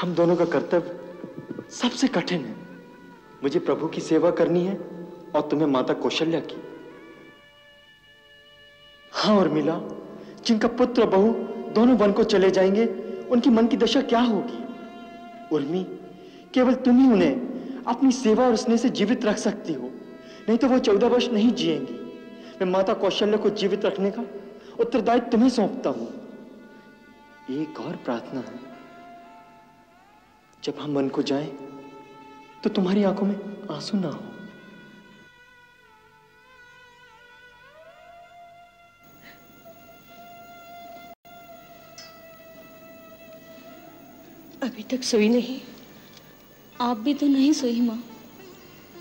हम दोनों का कर्तव्य सबसे कठिन है। मुझे प्रभु की सेवा करनी है और तुम्हें माता कौशल्या की। हाँ और मिला, जिनका पुत्र बहू दोनों वन को चले जाएँगे, उनकी मन की दशा क्या होगी? उर्मी, केवल तुम ही उन्हें अपनी सेवा और स्नेह से जीवित रख सकती हो, नहीं तो वो चौदह वर्ष नहीं जिएँगी। मैं माता कौशल्या को जीवित रखने का उत्तरदायित्व तुम्हें सौंपता हूँ। एक और प्रार्थना है। जब हम मन को जाएँ तो तुम्हारी आँखों में आँसू ना हो। अभी तक सोई नहीं। आप भी तो नहीं सोई माँ।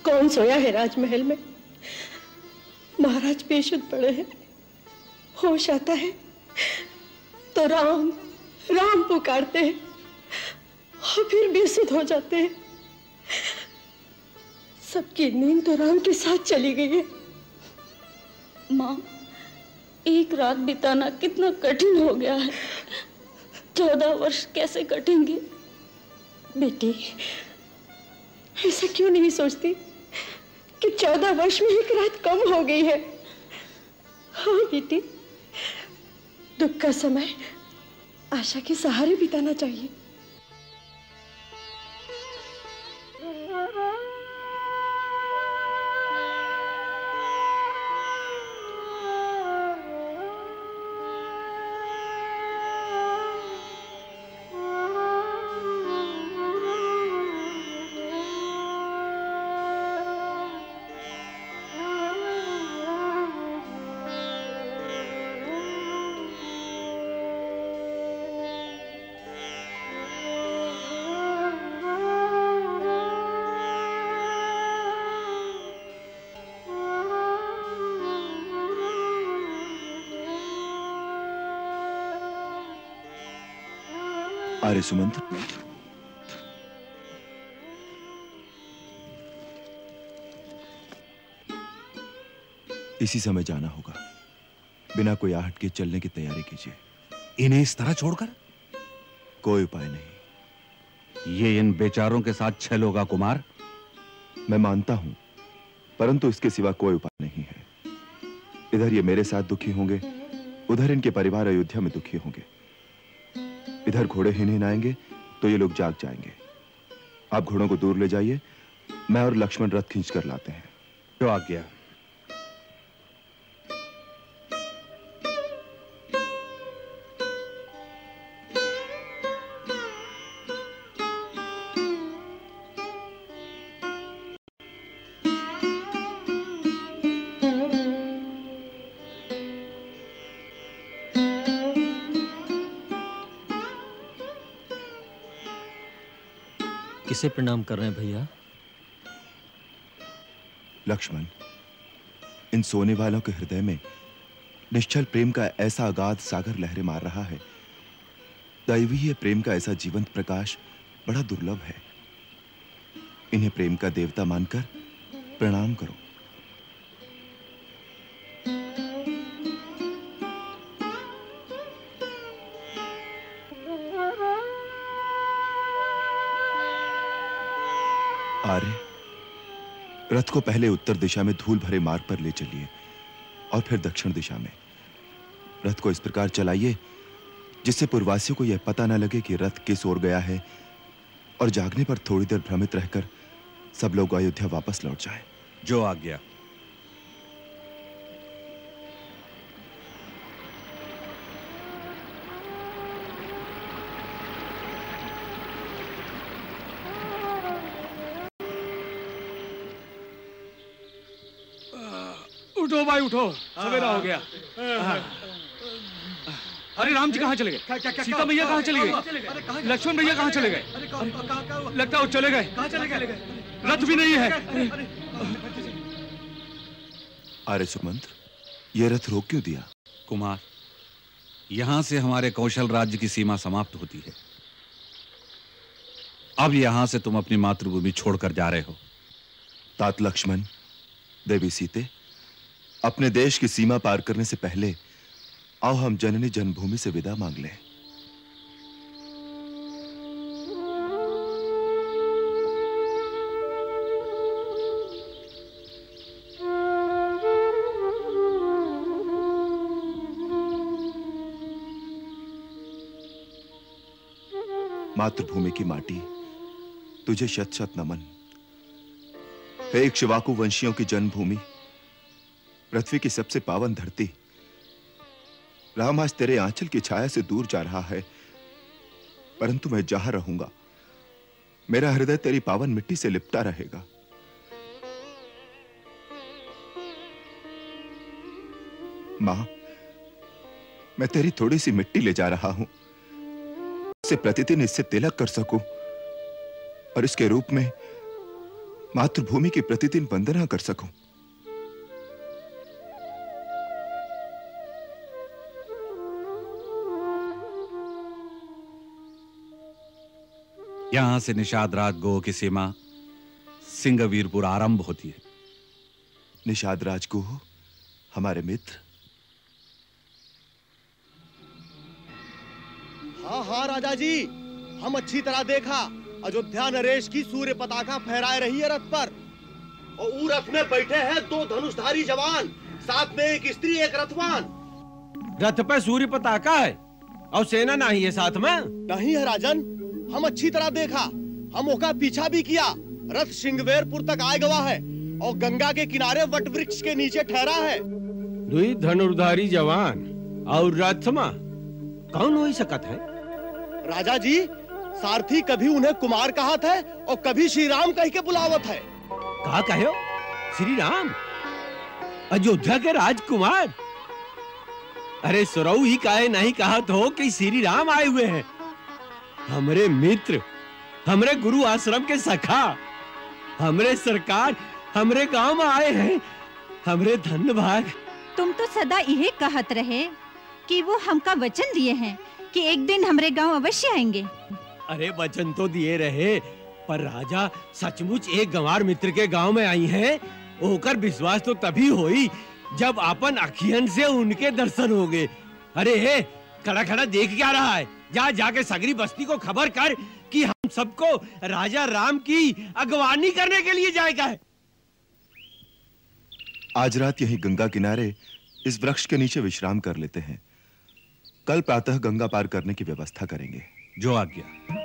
कौन सोया है राजमहल में? महाराज बेशुद्ध पड़े हैं। होश आता है। तो राम राम पुकारते हैं। और फिर बेसुध हो जाते हैं। सबकी नींद तो राम के साथ चली गई है। माँ, एक रात बिताना कितना कठिन हो गया है। चौदह वर्ष कैसे कटेंगे? बेटी, ऐसा क्यों नहीं सोचती कि चौदह वर्ष में एक रात कम हो गई है? हाँ बेटी, दुख का समय आशा के सहारे बिताना चाहिए। आर्य सुमंत्र। इसी समय जाना होगा। बिना कोई आहट के चलने की तैयारी कीजिए। इन्हें इस तरह छोड़कर? कोई उपाय नहीं। ये इन बेचारों के साथ छल होगा कुमार। मैं मानता हूँ परंतु इसके सिवा कोई उपाय नहीं है। इधर ये मेरे साथ दुखी होंगे उधर इनके परिवार अयोध्या में दुखी होंगे। इधर घोड़े हिन आएँगे तो ये लोग जाग जाएँगे। आप घोड़ों को दूर ले जाइए, मैं और लक्ष्मण रथ खींच कर लाते हैं। तो आ गया। किसे प्रणाम कर रहे हैं भैया? लक्ष्मण, इन सोने वालों के हृदय में निश्चल प्रेम का ऐसा अगाध सागर लहरें मार रहा है। दैवीय प्रेम का ऐसा जीवंत प्रकाश बड़ा दुर्लभ है। इन्हें प्रेम का देवता मानकर प्रणाम करो। रथ को पहले उत्तर दिशा में धूल भरे मार्ग पर ले चलिए और फिर दक्षिण दिशा में। रथ को इस प्रकार चलाइए, जिससे पूर्वासियों को यह पता न लगे कि रथ किस ओर गया है और जागने पर थोड़ी देर भ्रमित रहकर सब लोग अयोध्या वापस लौट जाए। जो आ गया। उठो भाई उठो? सवेरा हो गया। अरे राम जी कहाँ चले गए? सीता मैया कहाँ चले गए? लक्ष्मण भैया कहाँ चले गए? लगता है वो चले गए। रथ भी नहीं है। आर्य सुमंत्र यह रथ रोक क्यों दिया? कुमार यहाँ से हमारे कौशल राज्य की सीमा समाप्त होती है। अब यहाँ से तुम अपनी मातृभूमि छोड़कर जा रहे हो। तात लक्ष्मण देवी सीते अपने देश की सीमा पार करने से पहले, आओ हम जननी जन्मभूमि से विदा मांग लें। मातृभूमि की माटी, तुझे शत शत नमन। हे इक्ष्वाकु वंशियों की जन्मभूमि पृथ्वी की सबसे पावन धरती। राम आज तेरे आंचल की छाया से दूर जा रहा है, परंतु मैं जहाँ रहूँगा, मेरा हृदय तेरी पावन मिट्टी से लिपटा रहेगा। माँ, मैं तेरी थोड़ी सी मिट्टी ले जा रहा हूँ से प्रतिदिन इससे तिलक कर सकूँ, और इसके रूप में मातृभूमि की प्रतिदिन वंदना कर सकूँ। यहाँ से निषाद राज गोह की सीमा सिंगवीरपुर आरंभ होती है। निषाद राज को हमारे मित्र। हाँ हाँ राजा जी हम अच्छी तरह देखा अयोध्या नरेश की सूर्य पताका फहराए रही है रथ पर। और ऊ रथ में बैठे हैं दो धनुषधारी जवान साथ में एक स्त्री एक रथवान। रथ पर सूर्य पताका है और सेना नहीं है साथ में। नहीं है राजन। हम अच्छी तरह देखा हम ओका पीछा भी किया। रथ सिंगवेरपुर तक आए गवा है और गंगा के किनारे वट वृक्ष के नीचे ठहरा है। दुई धनुर्धारी जवान और रथमा कौन हो सकत है? राजा जी सारथी कभी उन्हें कुमार कहा था और कभी श्री राम कह के बुलावत है। कहा कहो श्री राम अयोध्या के राजकुमार? अरे सुरऊ ही काहे नहीं कहा तो कि श्री राम आए हुए हैं। हमरे मित्र हमरे गुरु आश्रम के सखा हमरे सरकार हमरे गाँव में आए हैं हमरे धन्य भाग तुम तो सदा यही कहत रहे कि वो हमका वचन दिए हैं कि एक दिन हमरे गाँव अवश्य आएँगे। अरे वचन तो दिए रहे पर राजा सचमुच एक गंवार मित्र के गाँव में आई हैं होकर विश्वास तो तभी हुई जब अपन अखियन से उनके दर्शन हो गए। अरे हे खड़ा खड़ा देख क्या रहा है? जा जाके सगरी बस्ती को खबर कर कि हम सबको राजा राम की अगवानी करने के लिए जाएगा है? आज रात यही गंगा किनारे इस वृक्ष के नीचे विश्राम कर लेते हैं। कल प्रातः गंगा पार करने की व्यवस्था करेंगे। जो आज्ञा।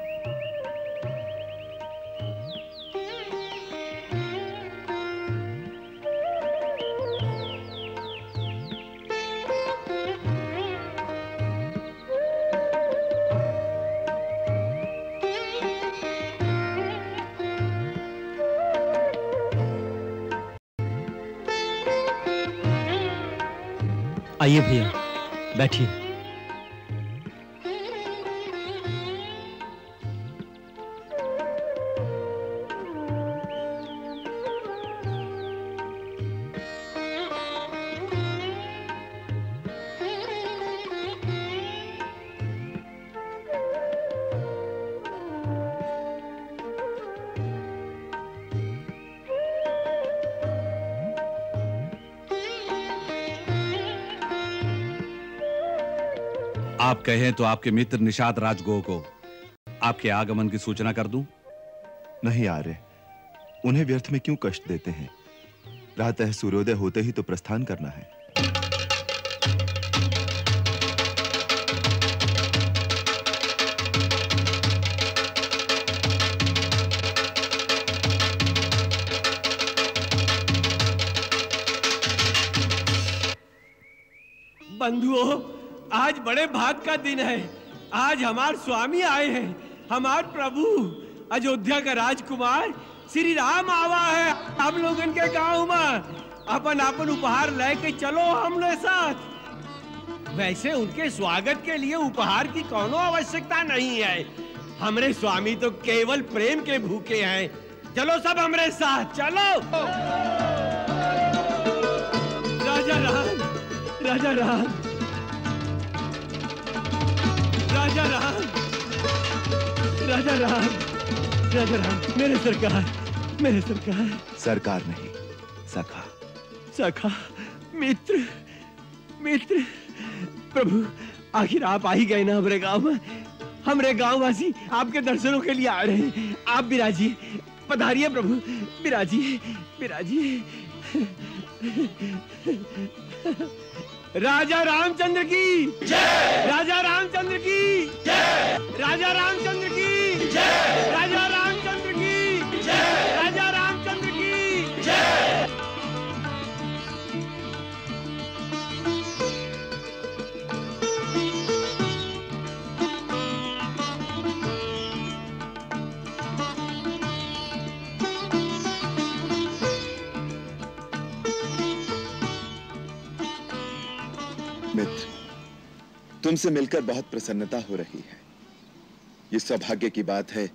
आइए भैया बैठिए। कहें तो आपके मित्र निषाद राजगो को आपके आगमन की सूचना कर दूँ? नहीं आ आर्य उन्हें व्यर्थ में क्यों कष्ट देते हैं? प्रातः सूर्योदय होते ही तो प्रस्थान करना है। बंधुओं आज बड़े भाग का दिन है। आज हमार स्वामी आए हैं। हमार प्रभु, अयोध्या का राजकुमार, श्री राम आवा है। हम लोगन के गाँव में। अपन अपन उपहार लेके चलो हम लोग साथ। वैसे उनके स्वागत के लिए उपहार की कोनो आवश्यकता नहीं है। हमरे स्वामी तो केवल प्रेम के भूखे हैं। चलो सब हमरे साथ, चलो। राजा राम राजा राम। राजा राम। राजा राम। राजा राम मेरे सरकार मेरे सरकार। सरकार नहीं सखा। सखा मित्र मित्र। प्रभु आखिर आप आ ही गए ना हमारे गाँव में? हमारे गाँव वासी आपके दर्शनों के लिए आ रहे हैं। आप विराजिए पधारिए प्रभु। विराजिए विराजिए राजा रामचंद्र की। जय राजा रामचंद्र की। जय राजा रामचंद्र की। जय राजा रामचंद्र तुमसे मिलकर बहुत प्रसन्नता हो रही है। ये सौभाग्य की बात है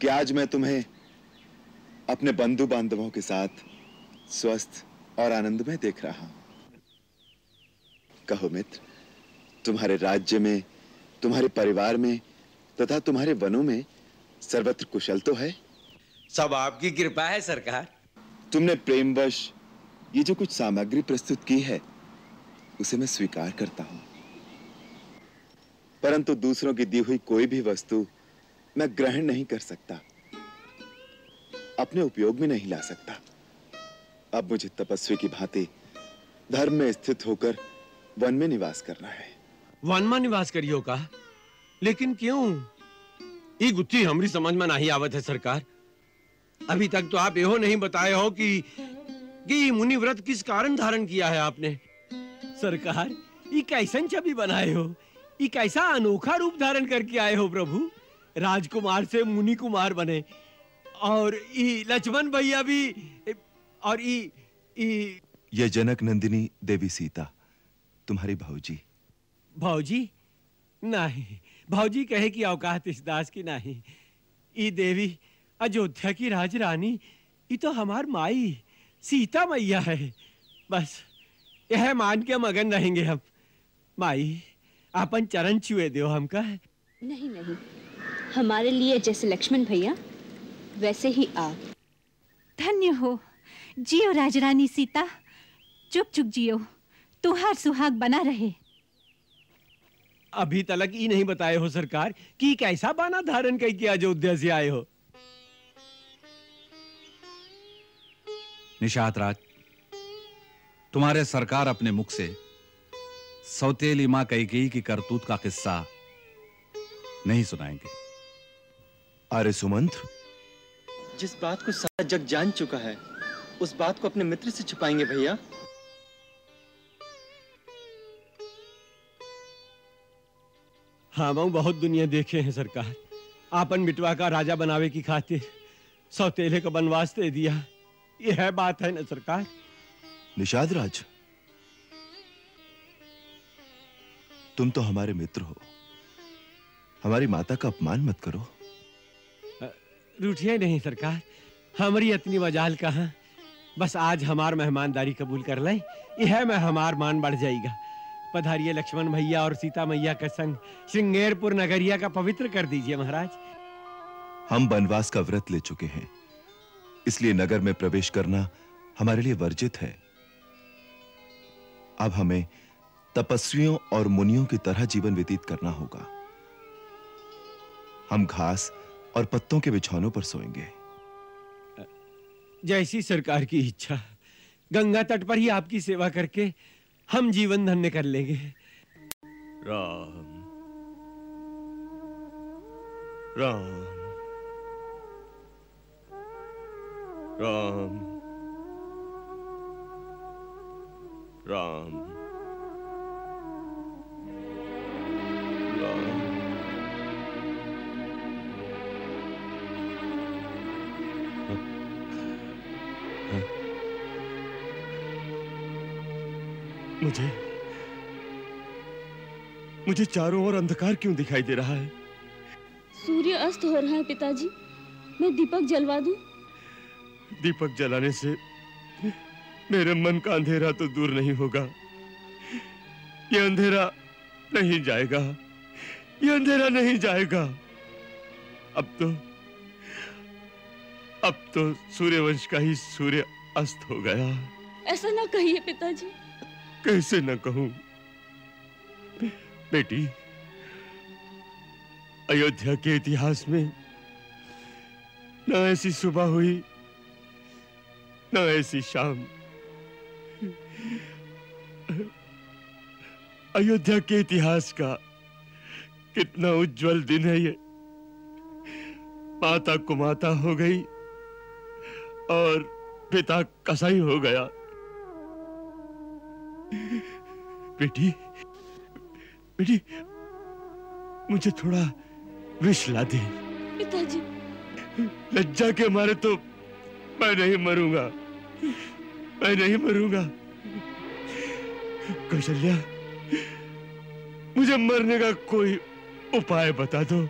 कि आज मैं तुम्हें अपने बंधु बांधवों के साथ स्वस्थ और आनंद में देख रहा हूँ। कहो मित्र तुम्हारे राज्य में तुम्हारे परिवार में तथा तुम्हारे वनों में सर्वत्र कुशल तो है? सब आपकी कृपा है सरकार। तुमने प्रेमवश ये जो कुछ सामग्री प्रस्तुत की है उसे मैं स्वीकार करता हूँ। परंतु दूसरों की दी हुई कोई भी वस्तु मैं ग्रहण नहीं कर सकता। अपने उपयोग में नहीं ला सकता। अब मुझे तपस्वी की भांति धर्म में स्थित होकर वन में निवास करना है। वन में निवास करियो का? लेकिन क्यों? ये गुत्थी हमारी समझ में नहीं आवत है सरकार। अभी तक तो आप यो नहीं बताए हो कि कि मुनि व्रत किस कारण धारण किया है आपने? सरकार ये कैसन छवि बनाए हो? ये कैसा अनोखा रूप धारण करके आए हो प्रभु। राजकुमार से मुनि कुमार बने। और ये लक्ष्मण भैया भी और ये ये यह जनक नंदिनी देवी सीता तुम्हारी भाऊजी। भाऊजी? नहीं भाऊजी कहे कि औकात इस दास की नहीं। ई देवी अयोध्या की राजरानी ये तो हमार माई सीता मैया है। बस यह मान के मगन रहेंगे हम। माई अपन चरण छुए दो हमका नहीं नहीं। हमारे लिए जैसे लक्ष्मण भैया वैसे ही आप। धन्य हो। जियो राजरानी सीता चुप चुप जियो। तुहार सुहाग बना रहे। अभी तलक ई नहीं बताए हो सरकार कि कैसा बाना धारण कई के अयोध्या से आए हो। निशात राज तुम्हारे सरकार अपने मुख से सौतेली माँ कैकेयी की करतूत का किस्सा नहीं सुनाएँगे। अरे सुमंत। जिस बात को सारा जग जान चुका है उस बात को अपने मित्र से छुपाएँगे भैया। हाँ मैं बहुत दुनिया देखे हैं सरकार। आपन बिटवा का राजा बनावे की खातिर सौतेले को बनवास दे दिया। ये है बात है ना सरकार? निषाद राज तुम तो हमारे मित्र हो। हमारी माता का अपमान मत करो। रूठिए नहीं सरकार। हमारी इतनी मजाल कहा? बस आज हमार मेहमानदारी कबूल कर लें। यह में हमार मान बढ़ जाएगा। पधारिए लक्ष्मण भैया और सीता मैया का संग श्रृंगेरपुर नगरिया का पवित्र कर दीजिए महाराज। हम वनवास का व्रत ले चुके हैं। इसलिए नगर में प्रवेश करना हमारे लिए वर्जित है। अब हमें तपस्वियों और मुनियों की तरह जीवन व्यतीत करना होगा। हम घास और पत्तों के बिछौनों पर सोएँगे। जैसी सरकार की इच्छा गंगा तट पर ही आपकी सेवा करके हम जीवन धन्य कर लेंगे। राम। राम। राम। राम। राम मुझे? मुझे चारों ओर अंधकार क्यों दिखाई दे रहा है? सूर्य अस्त हो रहा है पिताजी। मैं दीपक जलवा दूँ? दीपक जलाने से मेरे मन का अंधेरा तो दूर नहीं होगा। ये अंधेरा नहीं जाएगा। ये अंधेरा नहीं जाएगा। अब तो अब तो सूर्यवंश का ही सूर्य अस्त हो गया। ऐसा ना कहिए पिताजी। कैसे न कहूँ? बेटी, अयोध्या के इतिहास में न ऐसी सुबह हुई, न ऐसी शाम। अयोध्या के इतिहास का कितना उज्जवल दिन है ये। माता कुमाता हो गई और पिता कसाई हो गया। बेटी बेटी मुझे थोड़ा विष ला दे। पिताजी। लज्जा के मारे तो मैं नहीं मरूँगा। मैं नहीं मरूँगा। कौशल्या मुझे मरने का कोई उपाय बता दो।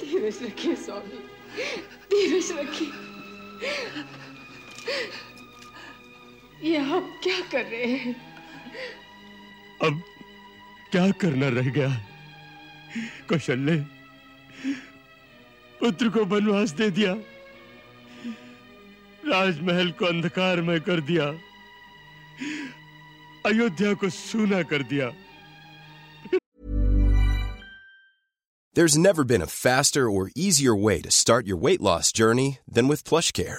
धीरज रखिए स्वामी। धीरज रखिए। ये आप क्या कर रहे हैं अब क्या करना रह गया कौशल्य पुत्र को वनवास दे दिया राजमहल को अंधकार में कर दिया अयोध्या को सूना कर दिया There's never been a faster or easier way to start your weight loss journey than with PlushCare.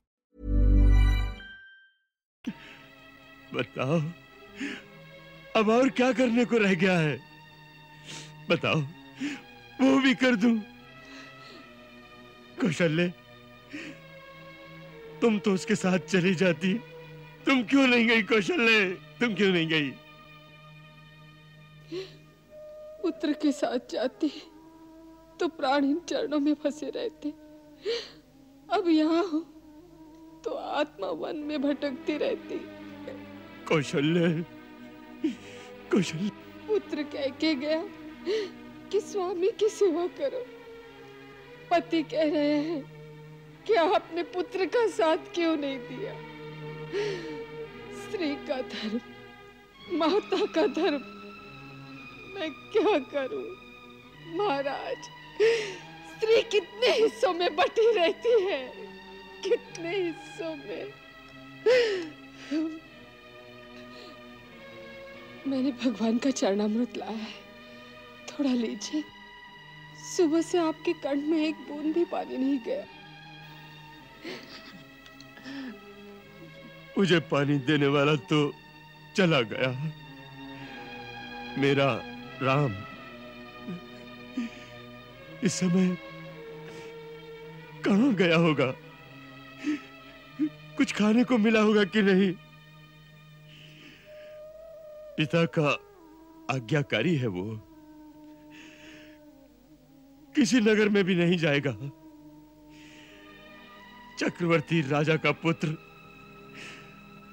बताओ। अब और क्या करने को रह गया है? बताओ, वो भी कर दूँ? कौशल्य, तुम तो उसके साथ चली जाती। तुम क्यों नहीं गई कौशल्य? तुम क्यों नहीं गई? पुत्र के साथ जाती तो प्राण इन चरणों में फंसे रहते। अब यहाँ हो तो आत्मा वन में भटकती रहती। कौशल्य कौशल्य। पुत्र कह के गया कि स्वामी की सेवा करो। पति कह रहे हैं कि आपने पुत्र का साथ क्यों नहीं दिया? स्त्री का धर्म, माता का धर्म, मैं क्या करूँ? महाराज, स्त्री कितने हिस्सों में बटी रहती है? कितने हिस्सों में? मैंने भगवान का चरणामृत लाया है। थोड़ा लीजिए। सुबह से आपके कंठ में एक बूंद भी पानी नहीं गया। मुझे पानी देने वाला तो चला गया। मेरा राम, इस समय कहाँ गया होगा? कुछ खाने को मिला होगा कि नहीं? पिता का आज्ञाकारी है वो। किसी नगर में भी नहीं जाएगा। चक्रवर्ती राजा का पुत्र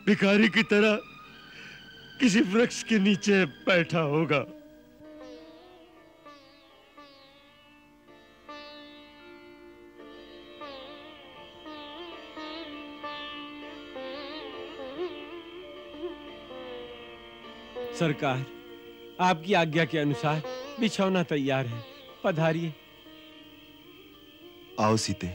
भिखारी की तरह किसी वृक्ष के नीचे बैठा होगा। सरकार आपकी आज्ञा के अनुसार बिछौना तैयार है। पधारिए। आओ सीते।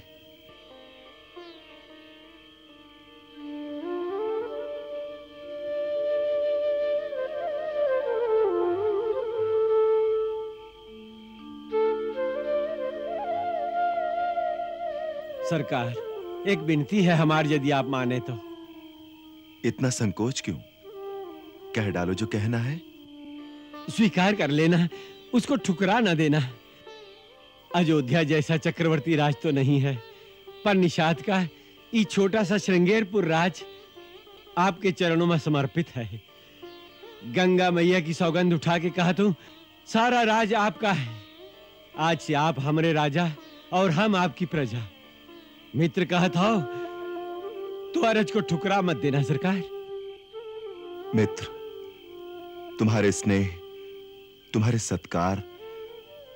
सरकार एक विनती है हमारी यदि आप माने तो। इतना संकोच क्यों? कह डालो जो कहना है। स्वीकार कर लेना उसको ठुकरा न देना। अयोध्या जैसा चक्रवर्ती राज तो नहीं है पर निषाद का ये छोटा सा श्रृंगेरपुर राज आपके चरणों में समर्पित है। गंगा मैया की सौगंध उठा के कहा तू सारा राज आपका है। आज से आप हमारे राजा और हम आपकी प्रजा। मित्र कहा था तो अरज को ठुकरा मत देना सरकार। मित्र तुम्हारे स्नेह तुम्हारे सत्कार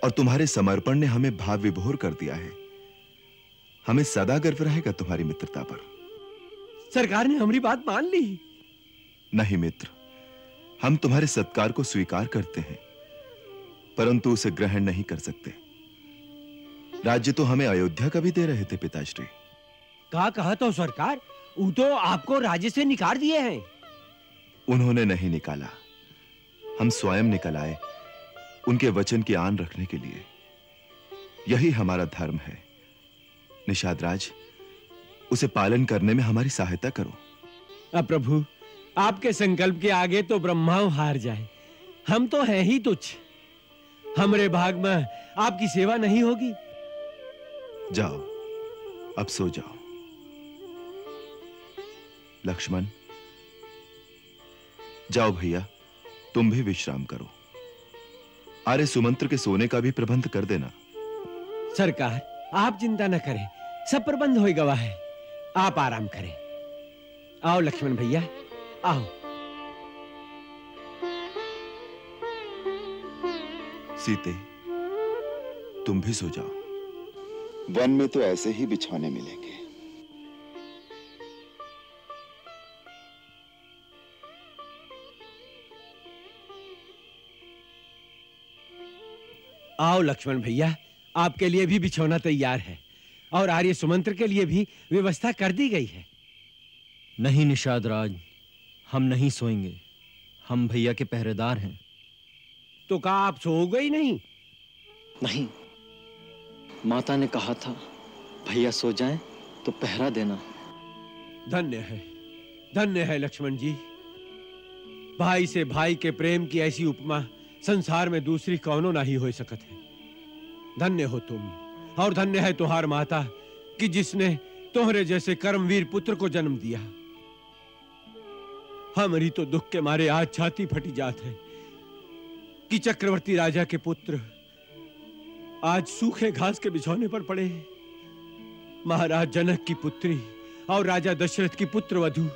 और तुम्हारे समर्पण ने हमें भाव विभोर कर दिया है। हमें सदा गर्व रहेगा तुम्हारी मित्रता पर। सरकार ने हमारी बात मान ली। नहीं मित्र हम तुम्हारे सत्कार को स्वीकार करते हैं परंतु उसे ग्रहण नहीं कर सकते। राज्य तो हमें अयोध्या का भी दे रहे थे पिताश्री। कहा कहा तो सरकार वो तो आपको राज्य से निकाल दिए हैं। उन्होंने नहीं निकाला। हम स्वयं निकल आए उनके वचन की आन रखने के लिए। यही हमारा धर्म है। निषाद राज उसे पालन करने में हमारी सहायता करो। अब प्रभु आपके संकल्प के आगे तो ब्रह्मा हार जाए। हम तो हैं ही तुच्छ। हमरे भाग में आपकी सेवा नहीं होगी। जाओ अब सो जाओ। लक्ष्मण जाओ भैया। तुम भी विश्राम करो। आर्य सुमंत्र के सोने का भी प्रबंध कर देना। सरकार आप चिंता न करें। सब प्रबंध होएगा वह है। आप आराम करें। आओ लक्ष्मण भैया आओ। सीते तुम भी सो जाओ। वन में तो ऐसे ही बिछौने मिलेंगे। आओ लक्ष्मण भैया आपके लिए भी बिछौना तैयार है और आर्य सुमंत्र के लिए भी व्यवस्था कर दी गई है। नहीं निषाद राज हम नहीं सोएँगे। हम भैया के पहरेदार हैं। तो कहा आप सोओगे ही नहीं? नहीं। माता ने कहा था भैया सो जाएँ तो पहरा देना। धन्य है धन्य है लक्ष्मण जी। भाई से भाई के प्रेम की ऐसी उपमा संसार में दूसरी कौनो नहीं हो सकत है। धन्य हो तुम, और धन्य है तुहार माता, कि जिसने तोहरे जैसे कर्मवीर पुत्र को जन्म दिया। हमारी तो दुख के मारे आज छाती फटी जात है, कि चक्रवर्ती राजा के पुत्र आज सूखे घास के बिछौने पर पड़े हैं। महाराज जनक की पुत्री और राजा दशरथ की पुत्र वधु,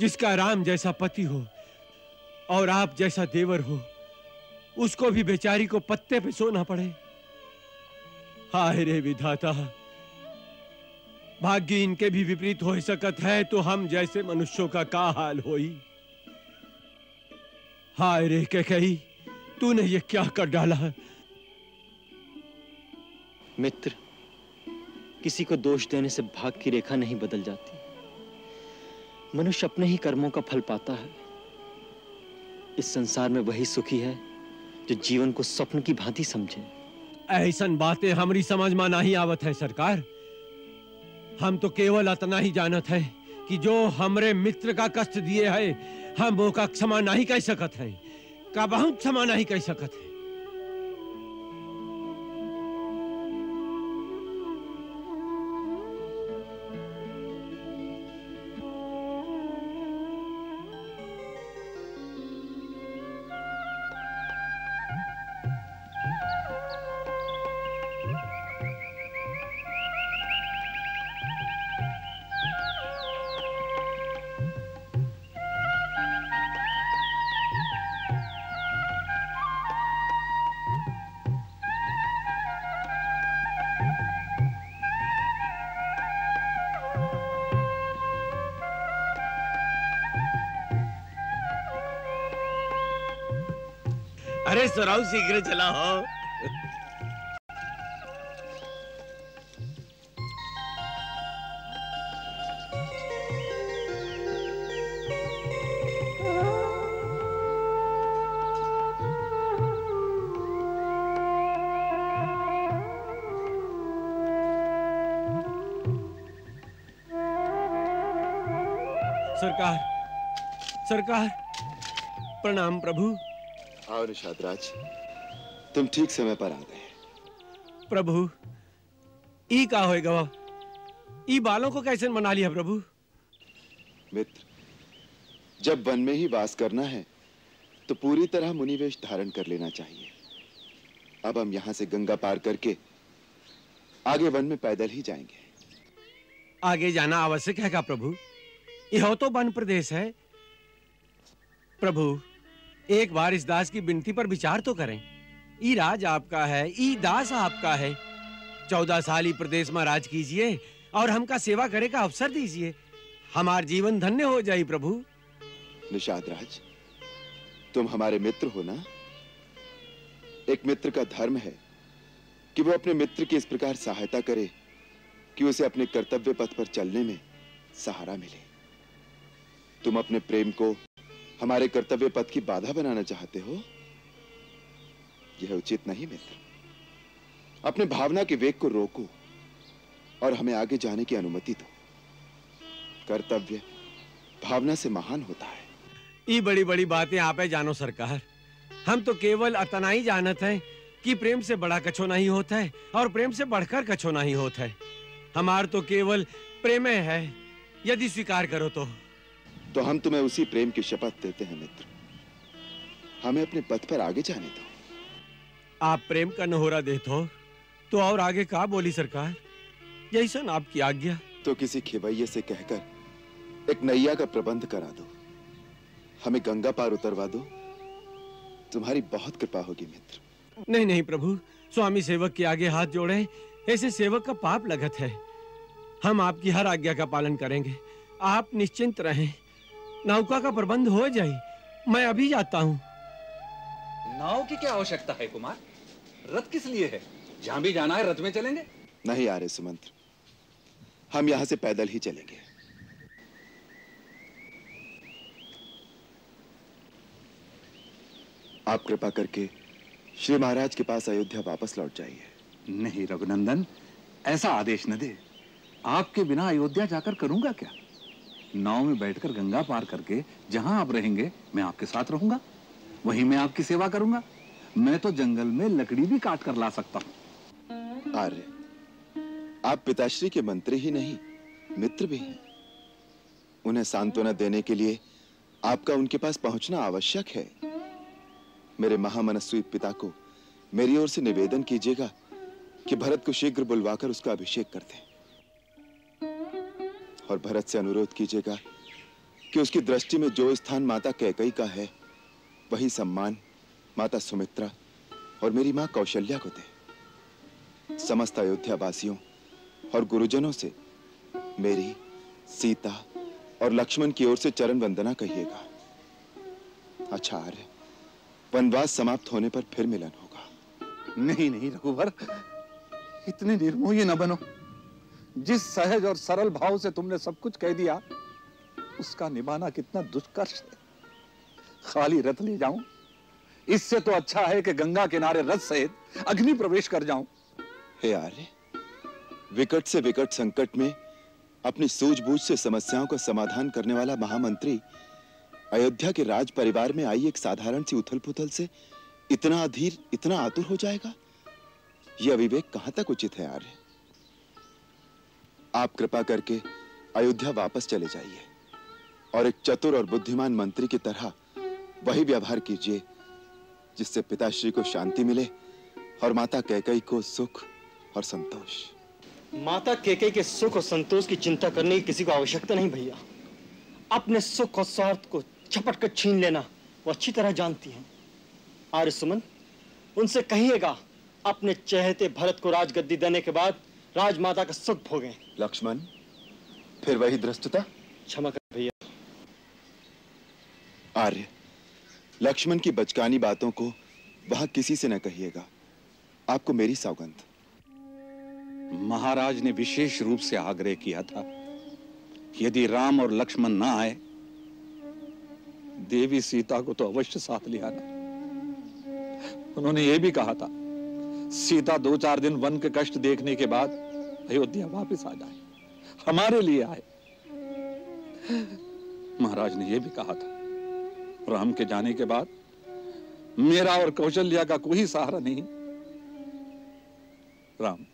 जिसका राम जैसा पति हो, और आप जैसा देवर हो उसको भी बेचारी को पत्ते पे सोना पड़े। हाय रे विधाता, भाग्य इनके भी विपरीत हो सकत है तो हम जैसे मनुष्यों का का हाल होई? हाय रे के कही, तूने ये क्या कर डाला? मित्र, किसी को दोष देने से भाग की रेखा नहीं बदल जाती। मनुष्य अपने ही कर्मों का फल पाता है। इस संसार में वही सुखी है जो जीवन को स्वप्न की भांति समझे। ऐसा बातें हमारी समझ में नहीं आवत है, सरकार। हम तो केवल इतना ही जानत है कि जो हमरे मित्र का कष्ट दिए है, हम वो का क्षमा नहीं कह सकते है। का बहुत क्षमा नहीं कह सकते है? सुराव शीघ्र चला हो। सरकार सरकार प्रणाम प्रभु। आओ निषाद राज तुम ठीक समय पर आ गए। प्रभु ई का होएगा? ई बालों को कैसे मना लिया प्रभु? मित्र जब वन में ही वास करना है तो पूरी तरह मुनिवेश धारण कर लेना चाहिए। अब हम यहाँ से गंगा पार करके आगे वन में पैदल ही जाएँगे। आगे जाना आवश्यक है का प्रभु? यह तो वन प्रदेश है। प्रभु एक बार इस दास की विनती पर विचार तो करें। ई राज आपका है, ई दास आपका है। चौदह साल ही प्रदेश में राज कीजिए और हमका सेवा करे का अवसर दीजिए। हमार जीवन धन्य हो जाए प्रभु। निषाद राज, तुम हमारे मित्र हो ना? एक मित्र का धर्म है कि वो अपने मित्र की इस प्रकार सहायता करे कि उसे अपने कर्तव्य पथ पर चलने में सहारा मिले। तुम अपने प्रेम को हमारे कर्तव्य पथ की बाधा बनाना चाहते हो? यह उचित नहीं, मित्र। अपने भावना के वेग को रोको और हमें आगे जाने की अनुमति दो। कर्तव्य भावना से महान होता है। ई बड़ी बड़ी बातें आप है जानो सरकार। हम तो केवल अतना ही जानत है कि प्रेम से बड़ा कछो नहीं होता है और प्रेम से बढ़कर कछो नहीं होता है। हमार तो केवल प्रेम है, यदि स्वीकार करो तो। तो हम तुम्हें उसी प्रेम की शपथ देते हैं मित्र। हमें अपने पथ पर आगे जाने दो। आप प्रेम का नहोरा देते हो तो और आगे का बोली सरकार? जैसन आपकी आज्ञा। तो किसी खिवैये से कहकर एक नैया का प्रबंध करा दो। हमें गंगा पार उतरवा दो। तुम्हारी बहुत कृपा होगी मित्र। नहीं नहीं प्रभु। स्वामी सेवक के आगे हाथ जोड़े। ऐसे सेवक का पाप लगत है। हम आपकी हर आज्ञा का पालन करेंगे। आप निश्चिंत रहें। नौका का प्रबंध हो जाए मैं अभी जाता हूँ। नाव की क्या आवश्यकता है कुमार? रथ किस लिए है? जहाँ भी जाना है रथ में चलेंगे? नहीं आ रहे सुमंत्र। हम यहाँ से पैदल ही चलेंगे। आप कृपा करके श्री महाराज के पास अयोध्या वापस लौट जाइए। नहीं रघुनंदन ऐसा आदेश न दे। आपके बिना अयोध्या जाकर करूँगा क्या? नाव में बैठकर गंगा पार करके जहाँ आप रहेंगे, मैं आपके साथ रहूँगा। वहीं मैं आपकी सेवा करूँगा। मैं तो जंगल में लकड़ी भी काट कर ला सकता हूँ। आर्य, आप पिताश्री के मंत्री ही नहीं, मित्र भी हैं। उन्हें सांत्वना देने के लिए आपका उनके पास पहुँचना आवश्यक है। मेरे महामनस्वी पिता को मेरी ओर से निवेदन कीजिएगा कि भरत को शीघ्र बुलवाकर उसका अभिषेक कर दें। और भरत से अनुरोध कीजिएगा कि उसकी दृष्टि में जो स्थान माता कैकई का है, वही सम्मान माता सुमित्रा और मेरी माँ कौशल्या को दे। समस्त अयोध्या वासियों और गुरुजनों से मेरी, सीता और लक्ष्मण की ओर से चरण वंदना कहिएगा। अच्छा आर्य, वनवास समाप्त होने पर फिर मिलन होगा। नहीं नहीं, रघुवर, इतने निर्मोही न बनो। जिस सहज और सरल भाव से तुमने सब कुछ कह दिया, उसका निभाना कितना दुष्कर्ष है। खाली रथ ले जाऊँ। इससे तो अच्छा है कि गंगा किनारे रथ सहित अग्नि प्रवेश कर जाऊँ। हे आर्य, विकट से विकट संकट में अपनी सूझबूझ से समस्याओं का समाधान करने वाला महामंत्री अयोध्या के राज परिवार में आई एक साधारण सी उथल पुथल से इतना अधीर, इतना आतुर हो जाएगा? यह अविवेक कहाँ तक उचित है आर्य? आप कृपा करके अयोध्या वापस चले जाइए। और एक चतुर और बुद्धिमान मंत्री की तरह वही व्यवहार कीजिए, जिससे पिताश्री को शांति मिले और माता कैकई को सुख और संतोष। माता केके के सुख और संतोष की चिंता करने की किसी को आवश्यकता नहीं भैया। अपने सुख और स्वार्थ को छपट कर छीन लेना वो अच्छी तरह जानती हैं। आर्य सुमन उनसे कहिएगा, अपने चहेते भरत को राजगद्दी देने के बाद राजमाता का सुख भोगें। लक्ष्मण फिर वही दृष्टता? क्षमा कर भैया। आर्य लक्ष्मण की बचकानी बातों को वहाँ किसी से न कहिएगा। आपको मेरी सौगंध महाराज ने विशेष रूप से आग्रह किया था यदि राम और लक्ष्मण ना आए देवी सीता को तो अवश्य साथ ले आना। उन्होंने यह भी कहा था सीता दो चार दिन वन के कष्ट देखने के बाद अयोध्या वापस आ जाए। हमारे लिए आए। महाराज ने यह भी कहा था। राम के जाने के बाद मेरा और कौशल्या का कोई सहारा नहीं। राम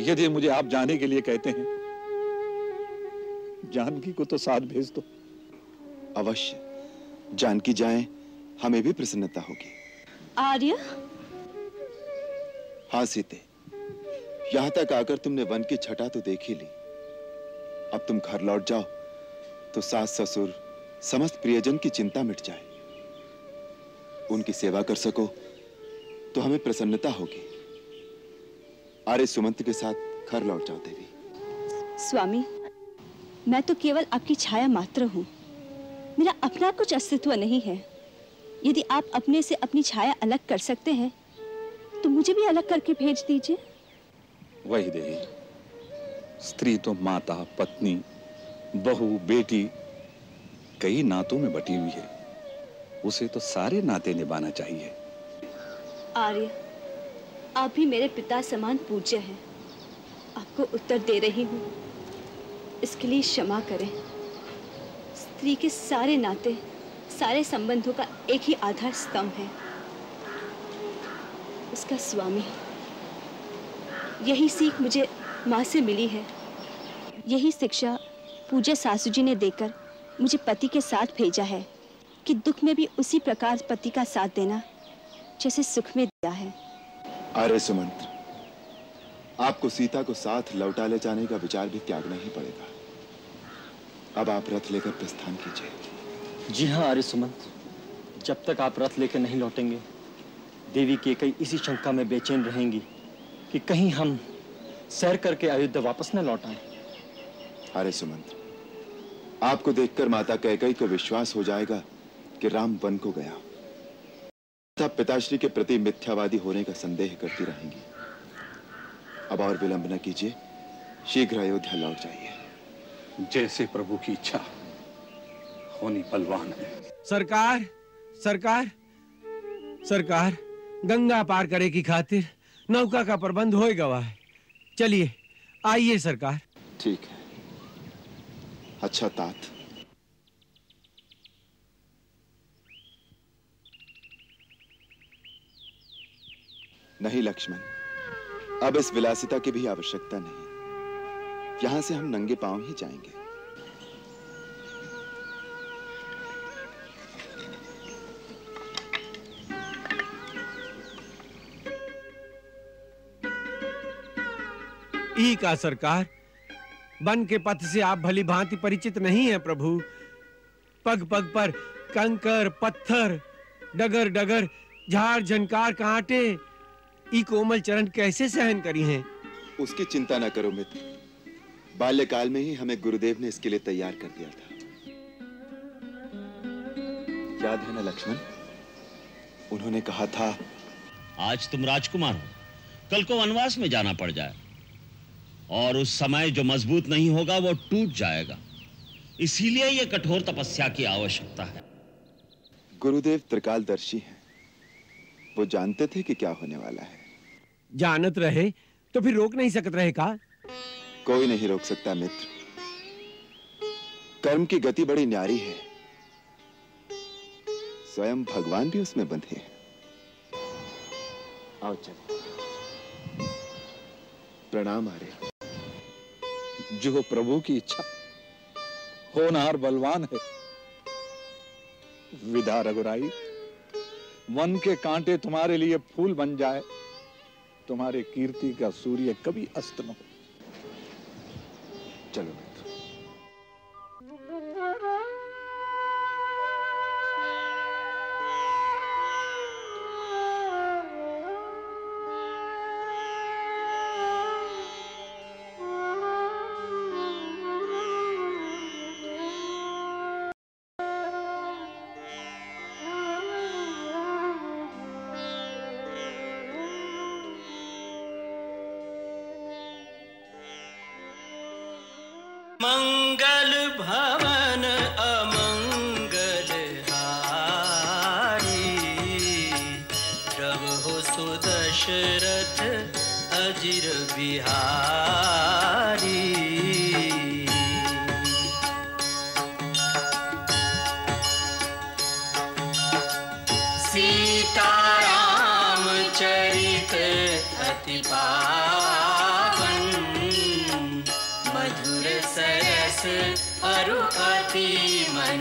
यदि मुझे आप जाने के लिए कहते हैं जानकी को तो साथ भेज दो। अवश्य। जानकी जाए हमें भी प्रसन्नता होगी। आर्य हाँ सीते यहाँ तक आकर तुमने वन की छटा तो देख ही ली। अब तुम घर लौट जाओ तो सास ससुर समस्त प्रियजन की चिंता मिट जाए। उनकी सेवा कर सको तो हमें प्रसन्नता होगी। आर्य सुमंत के साथ घर लौट जाओ देवी। स्वामी, मैं तो केवल आपकी छाया मात्र हूँ। मेरा अपना कुछ अस्तित्व नहीं है। यदि आप अपने से अपनी छाया अलग कर सकते हैं तो मुझे भी अलग करके भेज दीजिए। वही देवी स्त्री तो माता पत्नी बहू बेटी कई नातों में बटी हुई है। उसे तो सारे नाते निभाना चाहिए। आर्य आप भी मेरे पिता समान पूज्य हैं। आपको उत्तर दे रही हूँ। इसके लिए क्षमा करें। स्त्री के सारे नाते सारे संबंधों का एक ही आधार स्तंभ है। उसका स्वामी। यही सीख मुझे माँ से मिली है। यही शिक्षा पूज्य सासू जी ने देकर मुझे पति के साथ भेजा है कि दुख में भी उसी प्रकार पति का साथ देना जैसे सुख में दिया है। आर्य सुमंत्र आपको सीता को साथ लौटा ले जाने का विचार भी त्यागना ही पड़ेगा। अब आप रथ लेकर प्रस्थान कीजिए। जी हाँ आर्य सुमंत जब तक आप रथ लेकर नहीं लौटेंगे देवी के कई इसी शंका में बेचैन रहेंगी कि कहीं हम सैर करके अयोध्या वापस न लौट आए। अरे सुमंत्र आपको देखकर माता कैकई को विश्वास हो जाएगा कि राम वन को गया। तब पिताश्री के प्रति मिथ्यावादी होने का संदेह करती रहेंगी। अब और विलंब न कीजिए शीघ्र अयोध्या लौट जाइए। जैसे प्रभु की इच्छा होनी बलवान है। सरकार सरकार सरकार। गंगा पार करे की खातिर। नौका का प्रबंध होएगा वह। चलिए, आइए सरकार। ठीक है। अच्छा तात। नहीं लक्ष्मण, अब इस विलासिता की भी आवश्यकता नहीं। यहाँ से हम नंगे पाँव ही जाएँगे। ई का सरकार। वन के पथ से आप भली भांति परिचित नहीं है प्रभु। पग पग पर कंकर पत्थर डगर डगर झाड़ झनकार कांटे ई कोमल चरण कैसे सहन करी हैं? उसकी चिंता न करो मित्र। बाल्यकाल में ही हमें गुरुदेव ने इसके लिए तैयार कर दिया था। याद है ना लक्ष्मण? उन्होंने कहा था आज तुम राजकुमार हो। कल को वनवास में जाना पड़ जाए। और उस समय जो मज़बूत नहीं होगा वो टूट जाएगा। इसीलिए यह कठोर तपस्या की आवश्यकता है। गुरुदेव त्रिकालदर्शी हैं। वो जानते थे कि क्या होने वाला है। जानत रहे तो फिर रोक नहीं सकत रहे का? कोई नहीं रोक सकता मित्र। कर्म की गति बड़ी न्यारी है। स्वयं भगवान भी उसमें बंधे हैं। आओ चलो। प्रणाम आर्य। जो प्रभु की इच्छा। होनहार बलवान है। विदा रघुराई, वन के कांटे तुम्हारे लिए फूल बन जाए। तुम्हारे कीर्ति का सूर्य कभी अस्त न हो। चलो। बिहारी। सीताराम चरित अति पावन मधुर सरस अरु अति मन